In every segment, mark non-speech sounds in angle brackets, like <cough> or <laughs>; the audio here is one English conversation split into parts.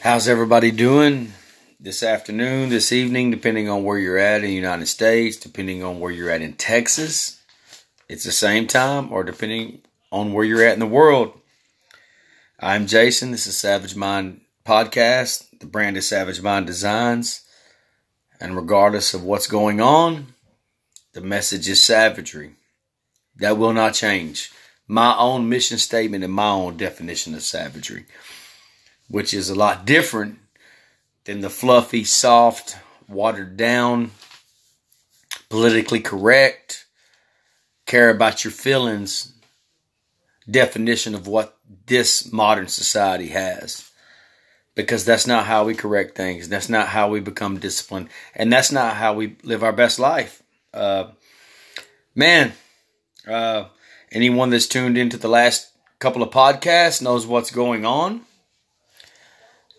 How's everybody doing this afternoon, this evening, depending on where you're at in the United States, depending on where you're at in Texas? It's the same time, or depending on where you're at in the world. I'm Jason. This is Savage Mind Podcast. The brand is Savage Mind Designs. And regardless of what's going on, the message is savagery. That will not change. My own mission statement and my own definition of savagery which is a lot different than the fluffy, soft, watered down, politically correct, care about your feelings definition of what this modern society has. Because that's not how we correct things. That's not how we become disciplined. And that's not how we live our best life. Uh, man, uh, anyone that's tuned into the last couple of podcasts knows what's going on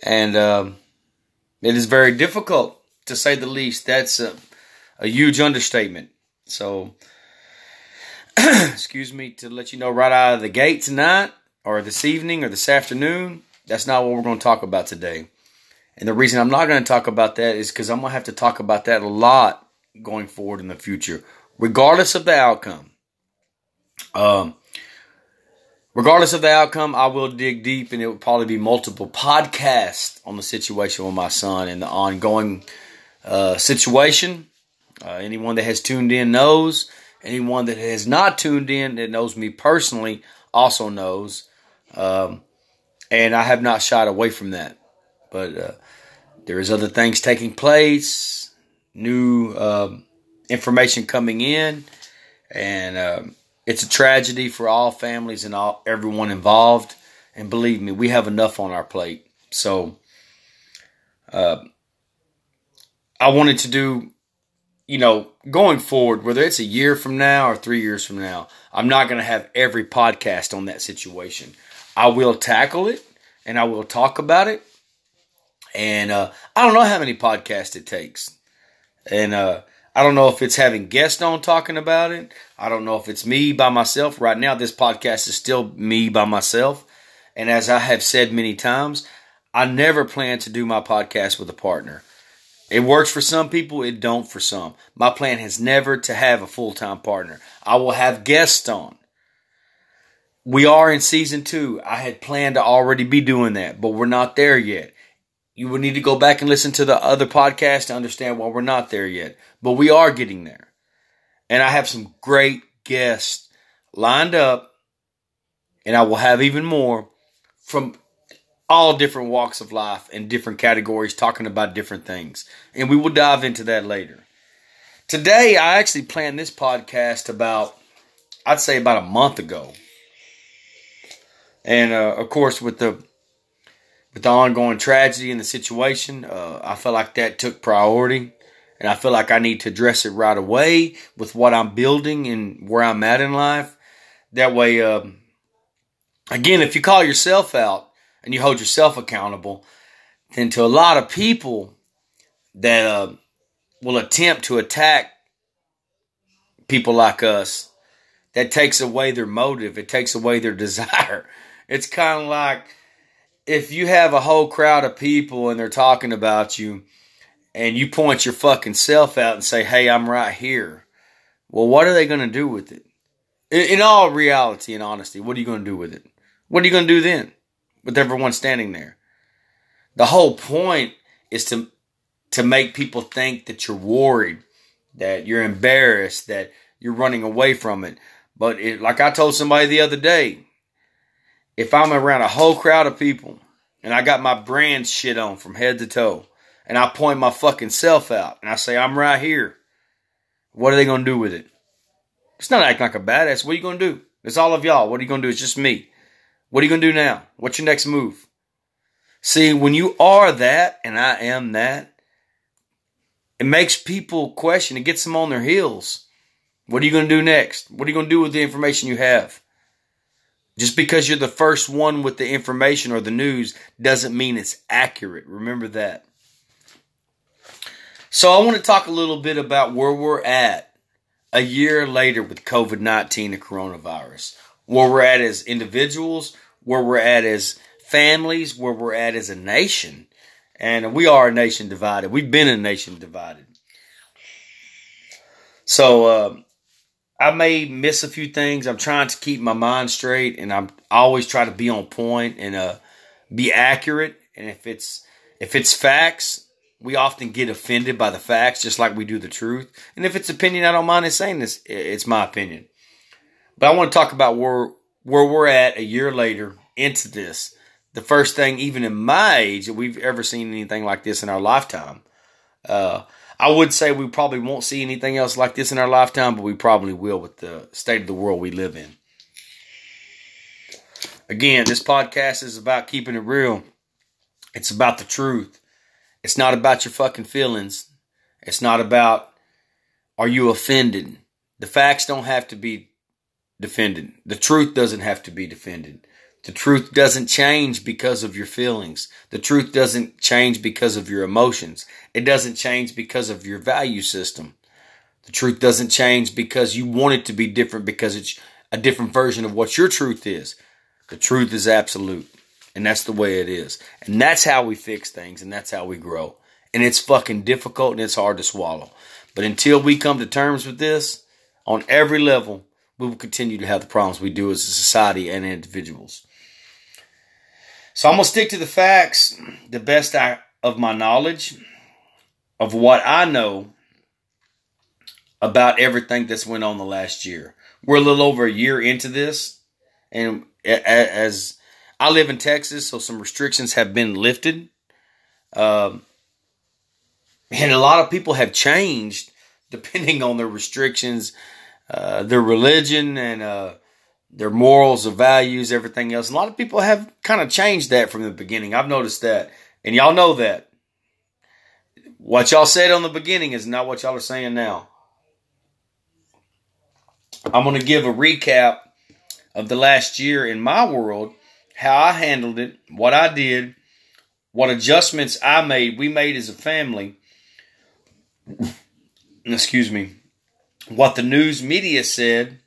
and um, it is very difficult to say the least. That's a, a huge understatement. So, <clears throat> excuse me to let you know right out of the gate tonight, or this evening, or this afternoon. That's not what we're going to talk about today. And the reason I'm not going to talk about that is because I'm going to have to talk about that a lot going forward in the future, regardless of the outcome. Um, regardless of the outcome, I will dig deep, and it will probably be multiple podcasts on the situation with my son and the ongoing uh, situation. Uh, anyone that has tuned in knows. Anyone that has not tuned in that knows me personally also knows. Um, and I have not shied away from that. But uh, there is other things taking place, new um, information coming in, and um, it's a tragedy for all families and all everyone involved. And believe me, we have enough on our plate. So, uh, I wanted to do, you know, going forward, whether it's a year from now or three years from now, I'm not going to have every podcast on that situation. I will tackle it and I will talk about it. And uh, I don't know how many podcasts it takes. And uh, I don't know if it's having guests on talking about it. I don't know if it's me by myself. Right now, this podcast is still me by myself. And as I have said many times, I never plan to do my podcast with a partner. It works for some people, it don't for some. My plan has never to have a full-time partner. I will have guests on. We are in season two. I had planned to already be doing that, but we're not there yet. You would need to go back and listen to the other podcast to understand why we're not there yet. But we are getting there. And I have some great guests lined up, and I will have even more from all different walks of life and different categories talking about different things. And we will dive into that later. Today, I actually planned this podcast about, I'd say about a month ago. And uh, of course, with the with the ongoing tragedy in the situation, uh, I felt like that took priority. And I feel like I need to address it right away with what I'm building and where I'm at in life. That way, um, again, if you call yourself out and you hold yourself accountable, then to a lot of people that uh, will attempt to attack people like us, that takes away their motive. It takes away their <laughs> desire. It's kind of like if you have a whole crowd of people and they're talking about you and you point your fucking self out and say, hey, I'm right here, well, what are they going to do with it? In, in, all reality and honesty, what are you going to do with it? What are you going to do then with everyone standing there? The whole point is to to make people think that you're worried, that you're embarrassed, that you're running away from it. But it, like I told somebody the other day, if I'm around a whole crowd of people and I got my brand shit on from head to toe and I point my fucking self out and I say, I'm right here, what are they going to do with it? It's not acting like a badass. What are you going to do? It's all of y'all. What are you going to do? It's just me. What are you going to do now? What's your next move? See, when you are that and I am that, it makes people question. It gets them on their heels. What are you going to do next? What are you going to do with the information you have? Just because you're the first one with the information or the news doesn't mean it's accurate. Remember that. So, I want to talk a little bit about where we're at a year later with COVID 19 and coronavirus. Where we're at as individuals, where we're at as families, where we're at as a nation. And we are a nation divided. We've been a nation divided. So, uh, I may miss a few things. I'm trying to keep my mind straight and I'm I always try to be on point and uh, be accurate. And if it's if it's facts, we often get offended by the facts just like we do the truth. And if it's opinion, I don't mind saying this. It's my opinion. But I want to talk about where where we're at a year later into this. The first thing, even in my age, that we've ever seen anything like this in our lifetime. Uh, I would say we probably won't see anything else like this in our lifetime, but we probably will with the state of the world we live in. Again, this podcast is about keeping it real. It's about the truth. It's not about your fucking feelings. It's not about are you offended. The facts don't have to be defended. The truth doesn't have to be defended. The truth doesn't change because of your feelings. The truth doesn't change because of your emotions. It doesn't change because of your value system. The truth doesn't change because you want it to be different because it's a different version of what your truth is. The truth is absolute. And that's the way it is. And that's how we fix things and that's how we grow. And it's fucking difficult and it's hard to swallow. But until we come to terms with this on every level, we will continue to have the problems we do as a society and individuals. So I'm going to stick to the facts, the best I, of my knowledge, of what I know about everything that's went on the last year. We're a little over a year into this, and as I live in Texas, so some restrictions have been lifted, um, and a lot of people have changed <laughs> depending on their restrictions, uh, their religion, and uh, their morals, their values, everything else. A lot of people have kind of changed that from the beginning. I've noticed that. And y'all know that. What y'all said on the beginning is not what y'all are saying now. I'm going to give a recap of the last year in my world, how I handled it, what I did, what adjustments I made, we made as a family. Excuse me. What the news media said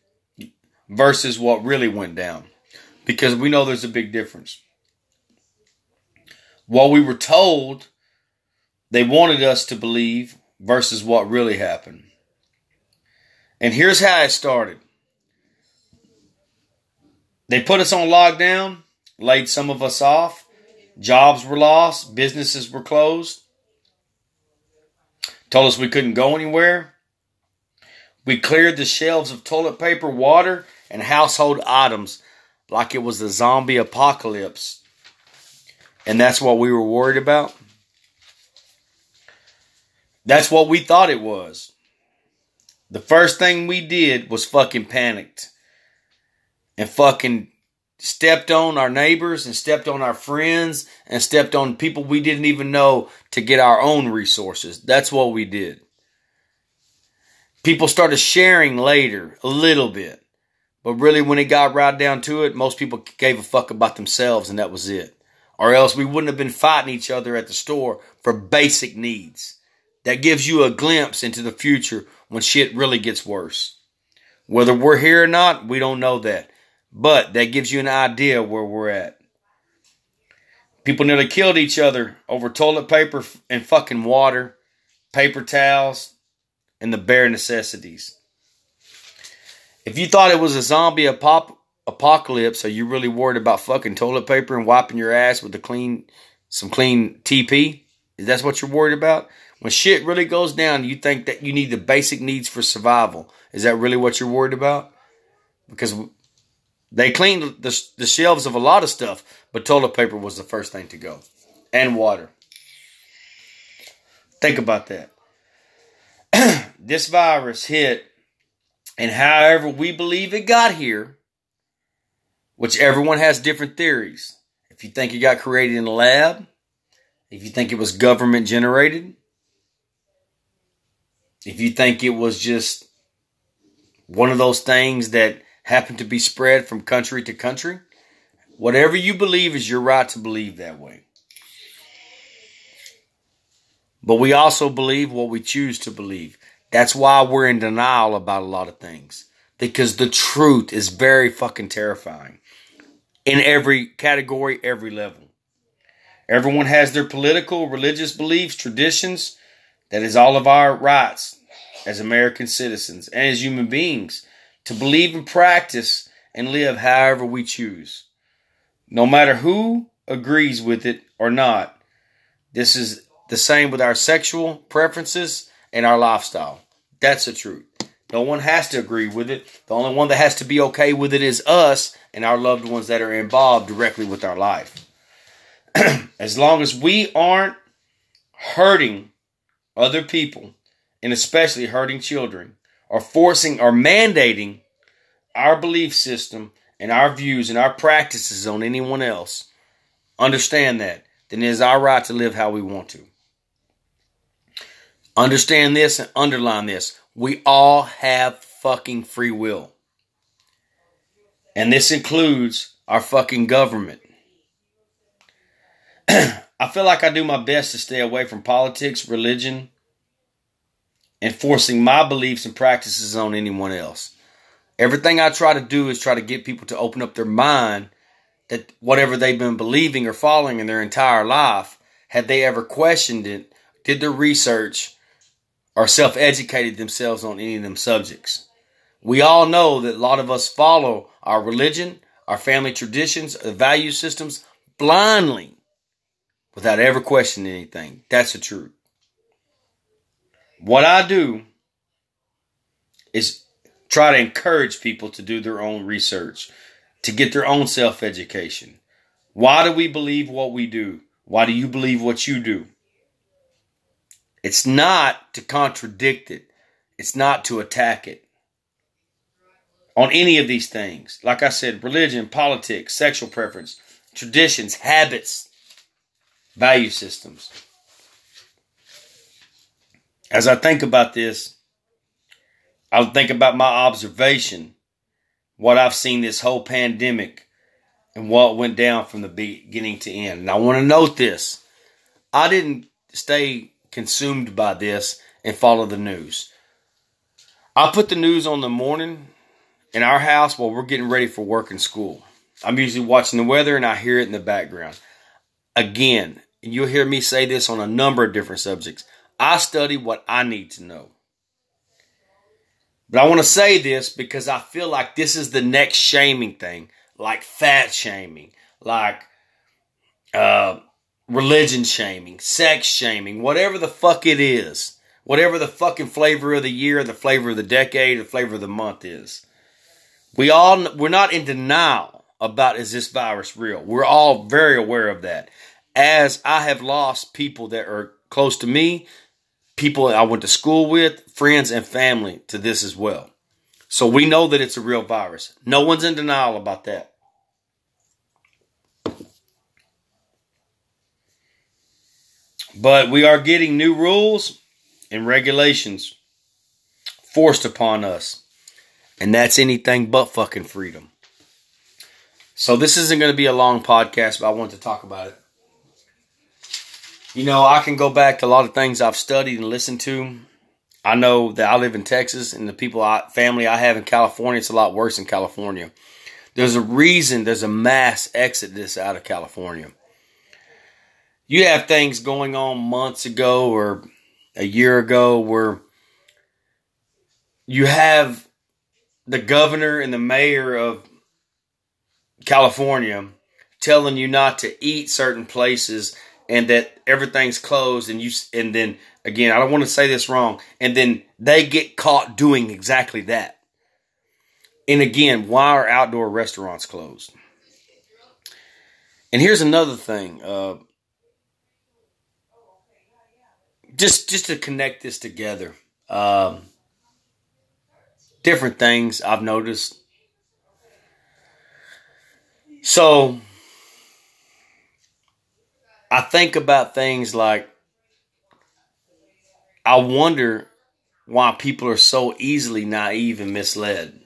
versus what really went down. Because we know there's a big difference. What we were told they wanted us to believe versus what really happened. And here's how it started. They put us on lockdown, laid some of us off, jobs were lost, businesses were closed, told us we couldn't go anywhere. We cleared the shelves of toilet paper, water, and household items like it was the zombie apocalypse. And that's what we were worried about. That's what we thought it was. The first thing we did was fucking panicked and fucking stepped on our neighbors and stepped on our friends and stepped on people we didn't even know to get our own resources. That's what we did. People started sharing later a little bit. But really, when it got right down to it, most people gave a fuck about themselves and that was it. Or else we wouldn't have been fighting each other at the store for basic needs. That gives you a glimpse into the future when shit really gets worse. Whether we're here or not, we don't know that. But that gives you an idea where we're at. People nearly killed each other over toilet paper and fucking water, paper towels, and the bare necessities. If you thought it was a zombie apop- apocalypse, are you really worried about fucking toilet paper and wiping your ass with a clean, some clean TP? Is that what you're worried about? When shit really goes down, you think that you need the basic needs for survival. Is that really what you're worried about? Because they cleaned the, the shelves of a lot of stuff, but toilet paper was the first thing to go, and water. Think about that. <clears throat> this virus hit and however we believe it got here, which everyone has different theories. If you think it got created in a lab, if you think it was government generated, if you think it was just one of those things that happened to be spread from country to country, whatever you believe is your right to believe that way. But we also believe what we choose to believe. That's why we're in denial about a lot of things. Because the truth is very fucking terrifying. in every category, every level. Everyone has their political, religious beliefs, traditions. That is all of our rights as American citizens and as human beings to believe and practice and live however we choose. No matter who agrees with it or not, this is the same with our sexual preferences and our lifestyle. That's the truth. No one has to agree with it. The only one that has to be okay with it is us and our loved ones that are involved directly with our life. <clears throat> as long as we aren't hurting other people, and especially hurting children, or forcing or mandating our belief system and our views and our practices on anyone else, understand that, then it is our right to live how we want to. Understand this and underline this. We all have fucking free will. And this includes our fucking government. <clears throat> I feel like I do my best to stay away from politics, religion, and forcing my beliefs and practices on anyone else. Everything I try to do is try to get people to open up their mind that whatever they've been believing or following in their entire life, had they ever questioned it, did their research, or self educated themselves on any of them subjects. We all know that a lot of us follow our religion, our family traditions, the value systems blindly without ever questioning anything. That's the truth. What I do is try to encourage people to do their own research, to get their own self education. Why do we believe what we do? Why do you believe what you do? It's not to contradict it, it's not to attack it. On any of these things, like I said, religion, politics, sexual preference, traditions, habits, value systems. As I think about this, I'll think about my observation, what I've seen this whole pandemic, and what went down from the beginning to end. And I want to note this I didn't stay consumed by this and follow the news. I put the news on the morning in our house while we're getting ready for work and school. I'm usually watching the weather and I hear it in the background. Again, you'll hear me say this on a number of different subjects. I study what I need to know. But I want to say this because I feel like this is the next shaming thing, like fat shaming, like uh, religion shaming, sex shaming, whatever the fuck it is, whatever the fucking flavor of the year, the flavor of the decade, the flavor of the month is. We all we're not in denial about is this virus real. We're all very aware of that. As I have lost people that are close to me, people I went to school with, friends and family to this as well. So we know that it's a real virus. No one's in denial about that. But we are getting new rules and regulations forced upon us. And that's anything but fucking freedom. So this isn't going to be a long podcast, but I want to talk about it. You know, I can go back to a lot of things I've studied and listened to. I know that I live in Texas and the people I family I have in California, it's a lot worse in California. There's a reason there's a mass exodus out of California. You have things going on months ago or a year ago where you have the governor and the mayor of California telling you not to eat certain places and that everything's closed and you and then again I don't want to say this wrong and then they get caught doing exactly that. And again, why are outdoor restaurants closed? And here's another thing. Uh, just just to connect this together. Um, different things I've noticed. So I think about things like I wonder why people are so easily naive and misled.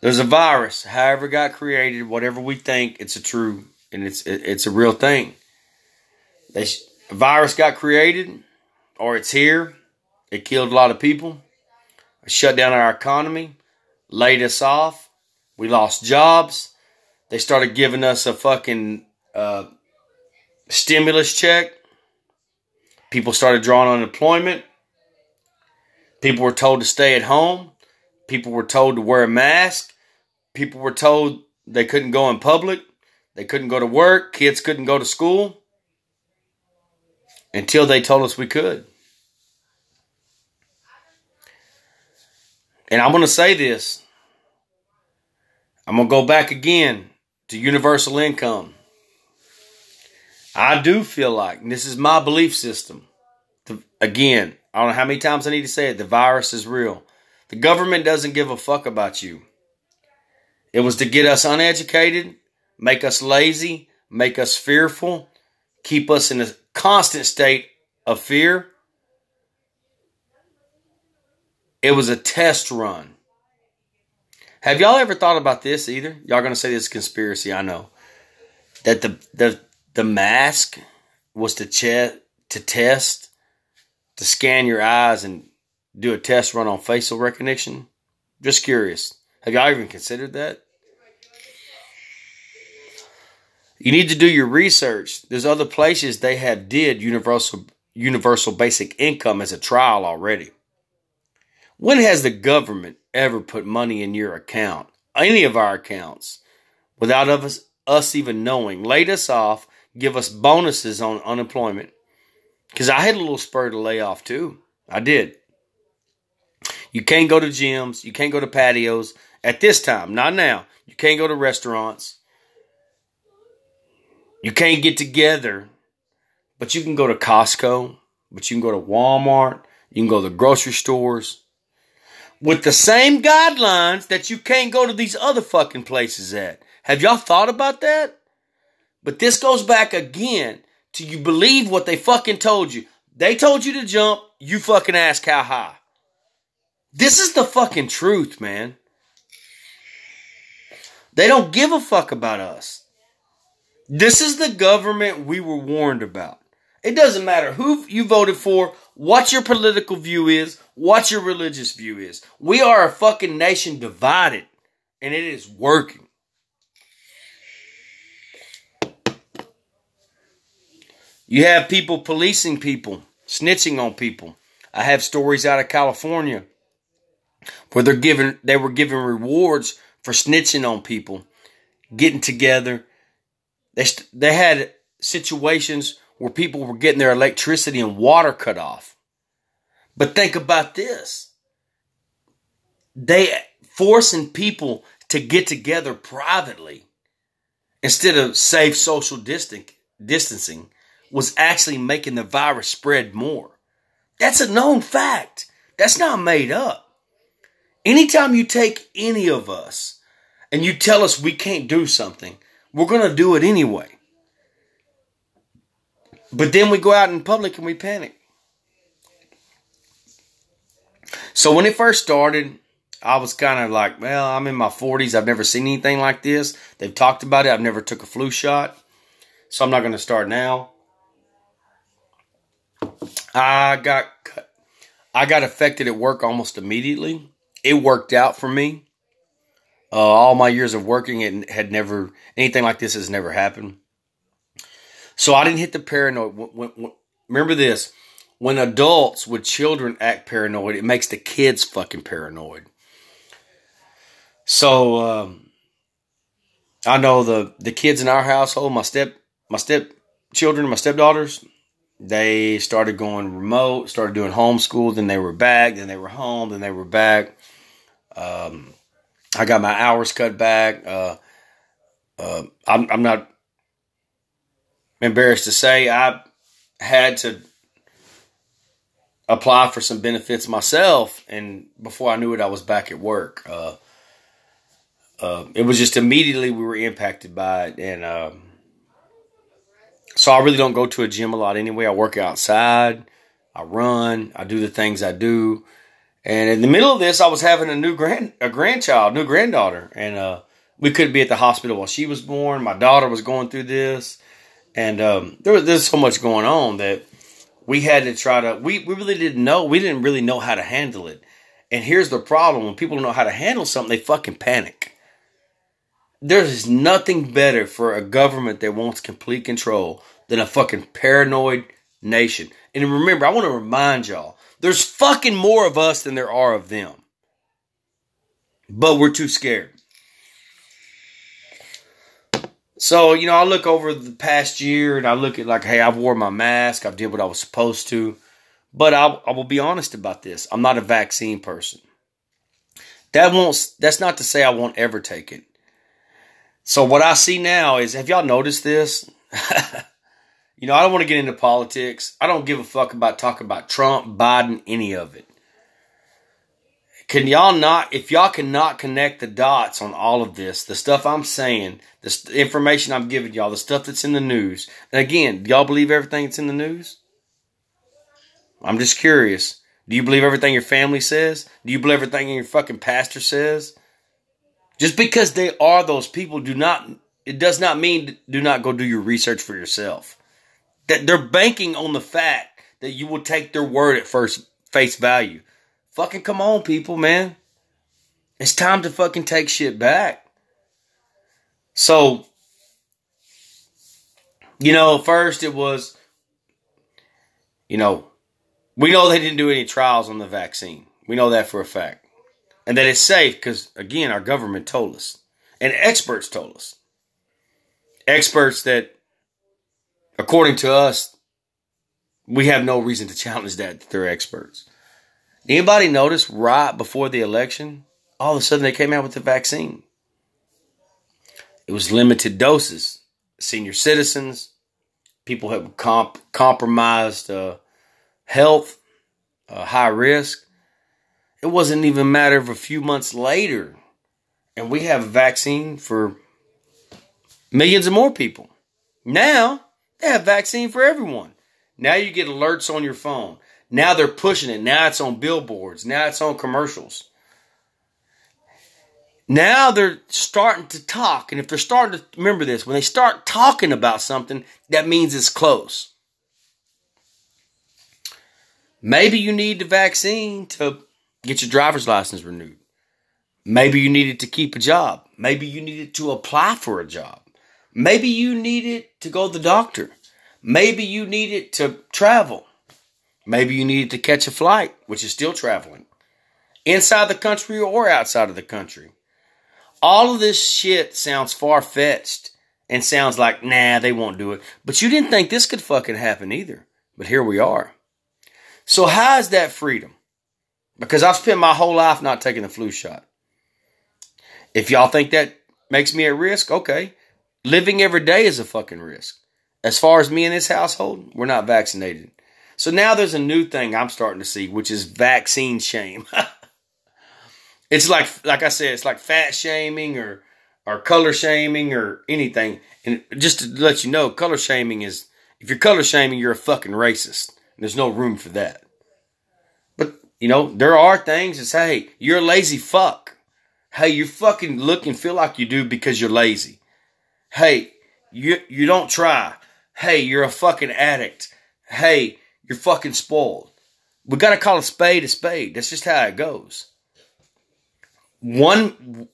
There's a virus, however got created, whatever we think, it's a true and it's it's a real thing. They, a virus got created, or it's here. It killed a lot of people, shut down our economy, laid us off, We lost jobs. They started giving us a fucking uh, stimulus check. People started drawing unemployment. People were told to stay at home. People were told to wear a mask. People were told they couldn't go in public. They couldn't go to work. Kids couldn't go to school until they told us we could. And I'm going to say this. I'm going to go back again to universal income. I do feel like, this is my belief system. The, again, I don't know how many times I need to say it. The virus is real. The government doesn't give a fuck about you. It was to get us uneducated, make us lazy, make us fearful, keep us in a constant state of fear. It was a test run. Have y'all ever thought about this either? Y'all gonna say this is conspiracy, I know. That the the the mask was to check to test, to scan your eyes and do a test run on facial recognition. Just curious. Have y'all even considered that? You need to do your research. There's other places they have did universal universal basic income as a trial already. When has the government ever put money in your account, any of our accounts, without us, us even knowing, laid us off, give us bonuses on unemployment? Because I had a little spur to lay off too. I did. You can't go to gyms. You can't go to patios at this time, not now. You can't go to restaurants. You can't get together, but you can go to Costco, but you can go to Walmart, you can go to the grocery stores with the same guidelines that you can't go to these other fucking places at. Have y'all thought about that? But this goes back again to you believe what they fucking told you. They told you to jump, you fucking ask how high. This is the fucking truth, man. They don't give a fuck about us. This is the government we were warned about. It doesn't matter who you voted for, what your political view is, what your religious view is. We are a fucking nation divided, and it is working. You have people policing people, snitching on people. I have stories out of California where they're given they were given rewards for snitching on people, getting together. They they had situations where people were getting their electricity and water cut off. But think about this. They forcing people to get together privately instead of safe social distancing was actually making the virus spread more. That's a known fact. That's not made up. Anytime you take any of us and you tell us we can't do something, we're going to do it anyway. But then we go out in public and we panic. So when it first started, I was kind of like, well, I'm in my 40s. I've never seen anything like this. They've talked about it. I've never took a flu shot. So I'm not going to start now. I got cut. I got affected at work almost immediately. It worked out for me. Uh, all my years of working, it had never anything like this has never happened. So I didn't hit the paranoid. When, when, remember this: when adults with children act paranoid, it makes the kids fucking paranoid. So um, I know the the kids in our household, my step my step children, my stepdaughters, they started going remote, started doing homeschool. Then they were back. Then they were home. Then they were back. Um, I got my hours cut back. Uh, uh, I'm, I'm not embarrassed to say I had to apply for some benefits myself, and before I knew it, I was back at work. Uh, uh, it was just immediately we were impacted by it, and um, so I really don't go to a gym a lot anyway. I work outside, I run, I do the things I do, and in the middle of this, I was having a new grand a grandchild, new granddaughter, and uh, we couldn't be at the hospital while she was born. My daughter was going through this and um, there was there's so much going on that we had to try to. We we really didn't know. We didn't really know how to handle it. And here's the problem: when people don't know how to handle something, they fucking panic. there is nothing better for a government that wants complete control than a fucking paranoid nation. And remember, I want to remind y'all, there's fucking more of us than there are of them. But we're too scared. So, you know, I look over the past year and I look at like, hey, I've wore my mask, I've did what I was supposed to. But I, I will be honest about this. I'm not a vaccine person. That won't that's not to say I won't ever take it. So what I see now is have y'all noticed this? <laughs> you know, I don't want to get into politics. I don't give a fuck about talking about Trump, Biden, any of it. Can y'all not, if y'all cannot connect the dots on all of this, the stuff I'm saying, the information I'm giving y'all, the stuff that's in the news, and again, y'all believe everything that's in the news? I'm just curious. Do you believe everything your family says? Do you believe everything your fucking pastor says? Just because they are those people do not it does not mean do not go do your research for yourself. That they're banking on the fact that you will take their word at first face value. Fucking come on, people, man. It's time to fucking take shit back. So, you know, first it was, you know, we know they didn't do any trials on the vaccine. We know that for a fact and that it's safe because, again, our government told us and experts told us. Experts that, according to us, we have no reason to challenge that, they're experts. Anybody notice right before the election, all of a sudden they came out with the vaccine? It was limited doses. Senior citizens, people have comp- compromised uh, health, uh, high risk. It wasn't even a matter of a few months later. And we have a vaccine for millions of more people. Now they have a vaccine for everyone. Now you get alerts on your phone. Now they're pushing it. Now it's on billboards. Now it's on commercials. Now they're starting to talk. And if they're starting to remember this, when they start talking about something, that means it's close. Maybe you need the vaccine to get your driver's license renewed. Maybe you needed to keep a job. Maybe you needed to apply for a job. Maybe you needed to go to the doctor. Maybe you needed to travel. Maybe you needed to catch a flight, which is still traveling, inside the country or outside of the country. All of this shit sounds far fetched and sounds like, nah, they won't do it. But you didn't think this could fucking happen either. But here we are. So, how is that freedom? Because I've spent my whole life not taking the flu shot. If y'all think that makes me at risk, okay. Living every day is a fucking risk. As far as me in this household, we're not vaccinated. So now there's a new thing I'm starting to see, which is vaccine shame. <laughs> it's like, like I said, it's like fat shaming or, or color shaming or anything. And just to let you know, color shaming is, if you're color shaming, you're a fucking racist. There's no room for that. But, you know, there are things that say, hey, you're a lazy fuck. Hey, you fucking look and feel like you do because you're lazy. Hey, you, you don't try. Hey, you're a fucking addict. Hey, you're fucking spoiled. We got to call a spade a spade. That's just how it goes. One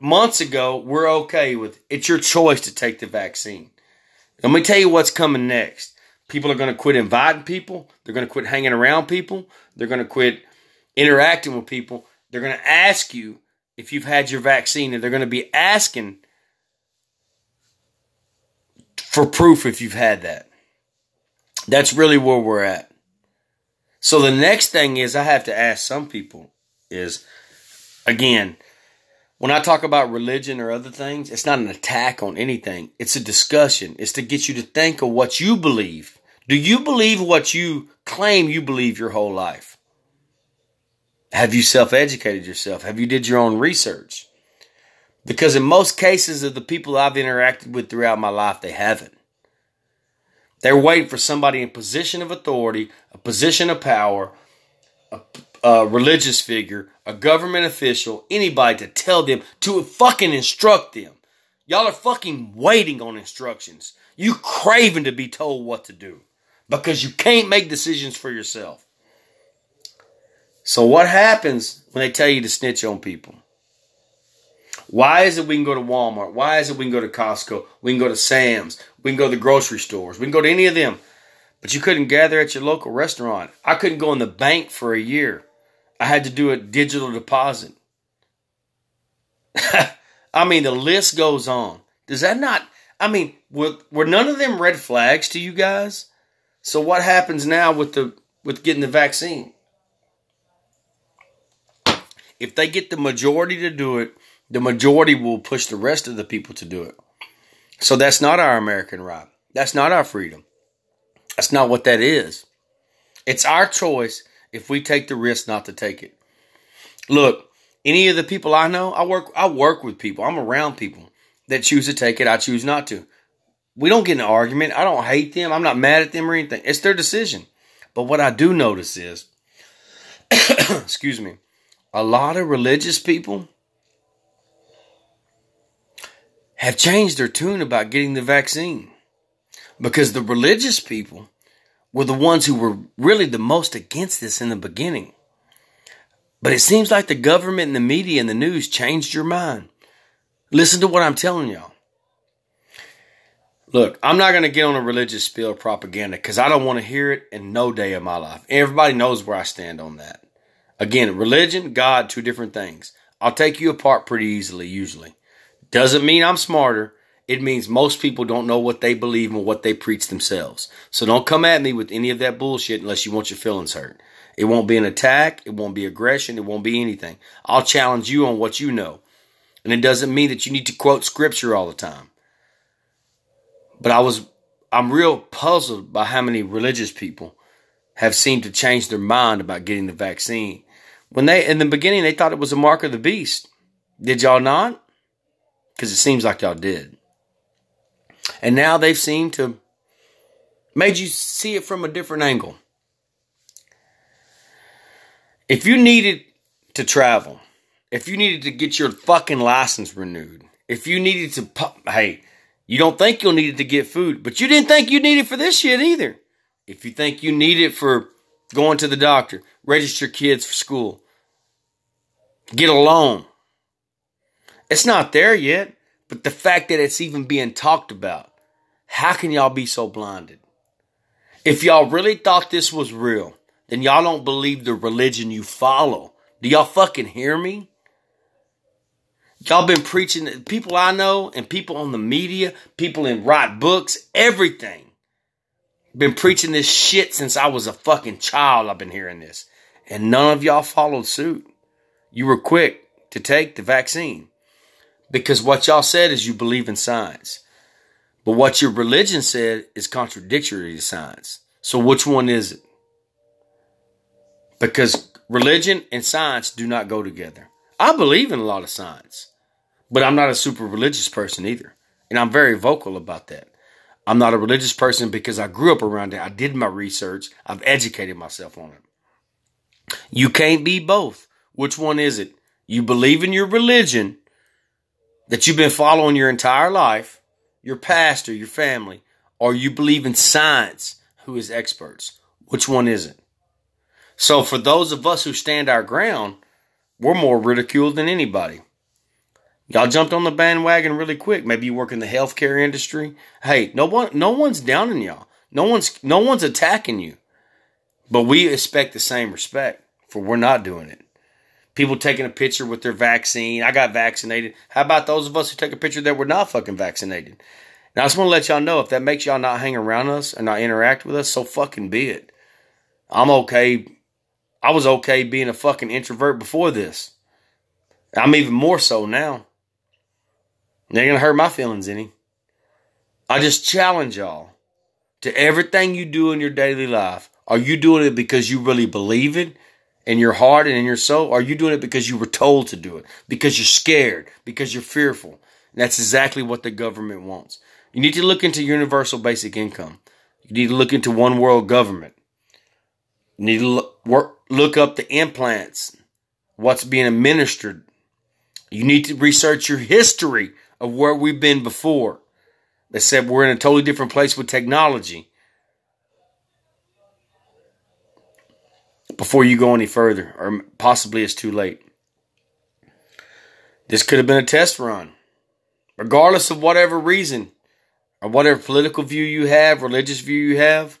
months ago, we're okay with it's your choice to take the vaccine. Let me tell you what's coming next. People are going to quit inviting people. They're going to quit hanging around people. They're going to quit interacting with people. They're going to ask you if you've had your vaccine, and they're going to be asking for proof if you've had that. That's really where we're at. So the next thing is I have to ask some people is again, when I talk about religion or other things, it's not an attack on anything. It's a discussion. It's to get you to think of what you believe. Do you believe what you claim you believe your whole life? Have you self-educated yourself? Have you did your own research? Because in most cases of the people I've interacted with throughout my life, they haven't. They're waiting for somebody in position of authority, a position of power, a, a religious figure, a government official, anybody to tell them to fucking instruct them. Y'all are fucking waiting on instructions. You craving to be told what to do because you can't make decisions for yourself. So what happens when they tell you to snitch on people? Why is it we can go to Walmart? Why is it we can go to Costco? We can go to Sam's. We can go to the grocery stores. We can go to any of them. But you couldn't gather at your local restaurant. I couldn't go in the bank for a year. I had to do a digital deposit. <laughs> I mean, the list goes on. Does that not? I mean, were, were none of them red flags to you guys? So what happens now with the with getting the vaccine? If they get the majority to do it, the majority will push the rest of the people to do it. So that's not our American right. That's not our freedom. That's not what that is. It's our choice if we take the risk not to take it. Look, any of the people I know, I work I work with people. I'm around people that choose to take it, I choose not to. We don't get an argument. I don't hate them. I'm not mad at them or anything. It's their decision. But what I do notice is <coughs> excuse me, a lot of religious people have changed their tune about getting the vaccine. Because the religious people were the ones who were really the most against this in the beginning. But it seems like the government and the media and the news changed your mind. Listen to what I'm telling y'all. Look, I'm not going to get on a religious spiel of propaganda because I don't want to hear it in no day of my life. Everybody knows where I stand on that. Again, religion, God, two different things. I'll take you apart pretty easily, usually. Doesn't mean I'm smarter. It means most people don't know what they believe and what they preach themselves. So don't come at me with any of that bullshit unless you want your feelings hurt. It won't be an attack. It won't be aggression. It won't be anything. I'll challenge you on what you know. And it doesn't mean that you need to quote scripture all the time. But I was, I'm real puzzled by how many religious people have seemed to change their mind about getting the vaccine. When they, in the beginning, they thought it was a mark of the beast. Did y'all not? Because it seems like y'all did. And now they've seemed to made you see it from a different angle. If you needed to travel, if you needed to get your fucking license renewed, if you needed to, hey, you don't think you'll need it to get food, but you didn't think you need it for this shit either. If you think you need it for going to the doctor, register kids for school, get a loan, it's not there yet, but the fact that it's even being talked about, how can y'all be so blinded? If y'all really thought this was real, then y'all don't believe the religion you follow. Do y'all fucking hear me? Y'all been preaching, people I know and people on the media, people in write books, everything. Been preaching this shit since I was a fucking child. I've been hearing this. And none of y'all followed suit. You were quick to take the vaccine because what y'all said is you believe in science. But what your religion said is contradictory to science. So which one is it? Because religion and science do not go together. I believe in a lot of science, but I'm not a super religious person either. And I'm very vocal about that. I'm not a religious person because I grew up around it. I did my research. I've educated myself on it. You can't be both. Which one is it? You believe in your religion that you've been following your entire life your pastor, your family, or you believe in science, who is experts? Which one is it? So for those of us who stand our ground, we're more ridiculed than anybody. Y'all jumped on the bandwagon really quick. Maybe you work in the healthcare industry. Hey, no one, no one's downing y'all. No one's, no one's attacking you. But we expect the same respect for we're not doing it people taking a picture with their vaccine. I got vaccinated. How about those of us who take a picture that we're not fucking vaccinated? Now, I just want to let y'all know if that makes y'all not hang around us and not interact with us, so fucking be it. I'm okay. I was okay being a fucking introvert before this. I'm even more so now. It ain't gonna hurt my feelings any. I just challenge y'all to everything you do in your daily life. Are you doing it because you really believe it? In your heart and in your soul? Are you doing it because you were told to do it? Because you're scared? Because you're fearful? And that's exactly what the government wants. You need to look into universal basic income. You need to look into one world government. You need to look, work, look up the implants, what's being administered. You need to research your history of where we've been before. They said we're in a totally different place with technology. Before you go any further, or possibly it's too late. This could have been a test run. Regardless of whatever reason or whatever political view you have, religious view you have,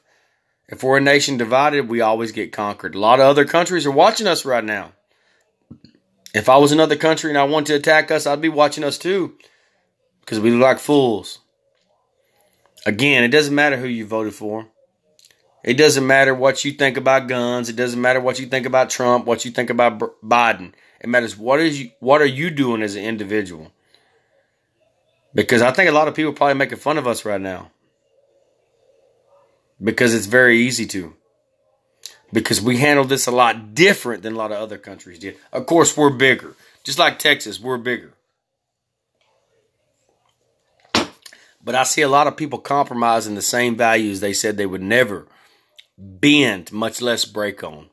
if we're a nation divided, we always get conquered. A lot of other countries are watching us right now. If I was another country and I wanted to attack us, I'd be watching us too. Because we look like fools. Again, it doesn't matter who you voted for. It doesn't matter what you think about guns. It doesn't matter what you think about Trump, what you think about Biden. It matters what is you, what are you doing as an individual? Because I think a lot of people probably making fun of us right now. Because it's very easy to. Because we handle this a lot different than a lot of other countries did. Of course, we're bigger. Just like Texas, we're bigger. But I see a lot of people compromising the same values they said they would never bend, much less break on.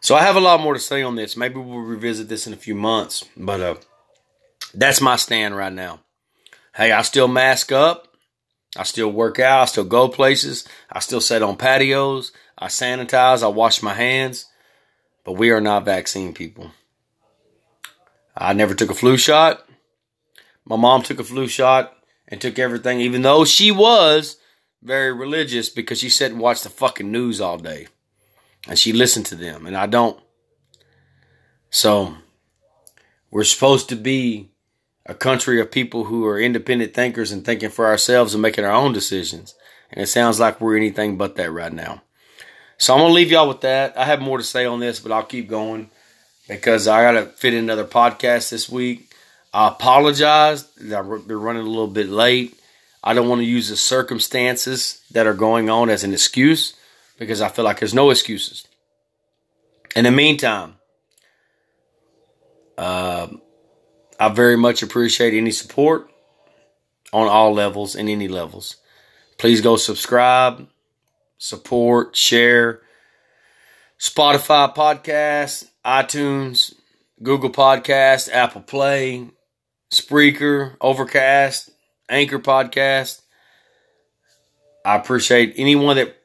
So I have a lot more to say on this. Maybe we'll revisit this in a few months. But uh, that's my stand right now. Hey, I still mask up. I still work out. I still go places. I still sit on patios. I sanitize. I wash my hands. But we are not vaccine people. I never took a flu shot. My mom took a flu shot and took everything, even though she was very religious because she sat and watched the fucking news all day. And she listened to them, and I don't. So, we're supposed to be a country of people who are independent thinkers and thinking for ourselves and making our own decisions. And it sounds like we're anything but that right now. So I'm to leave y'all with that. I have more to say on this, but I'll keep going because I got to fit in another podcast this week. I apologize. I've been running a little bit late. I don't want to use the circumstances that are going on as an excuse because I feel like there's no excuses. In the meantime, uh, I very much appreciate any support on all levels and any levels. Please go subscribe, support, share. Spotify podcast, iTunes, Google Podcast, Apple Play, Spreaker, Overcast, Anchor Podcast. I appreciate anyone that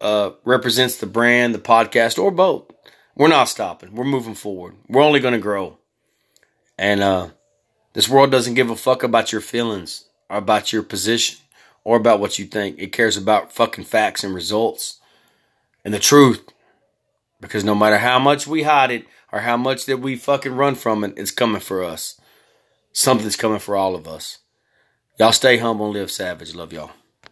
uh, represents the brand, the podcast, or both. We're not stopping. We're moving forward. We're only going to grow. And uh, this world doesn't give a fuck about your feelings or about your position or about what you think. It cares about fucking facts and results and the truth. Because no matter how much we hide it or how much that we fucking run from it, it's coming for us. Something's coming for all of us. Y'all stay humble and live savage. Love y'all.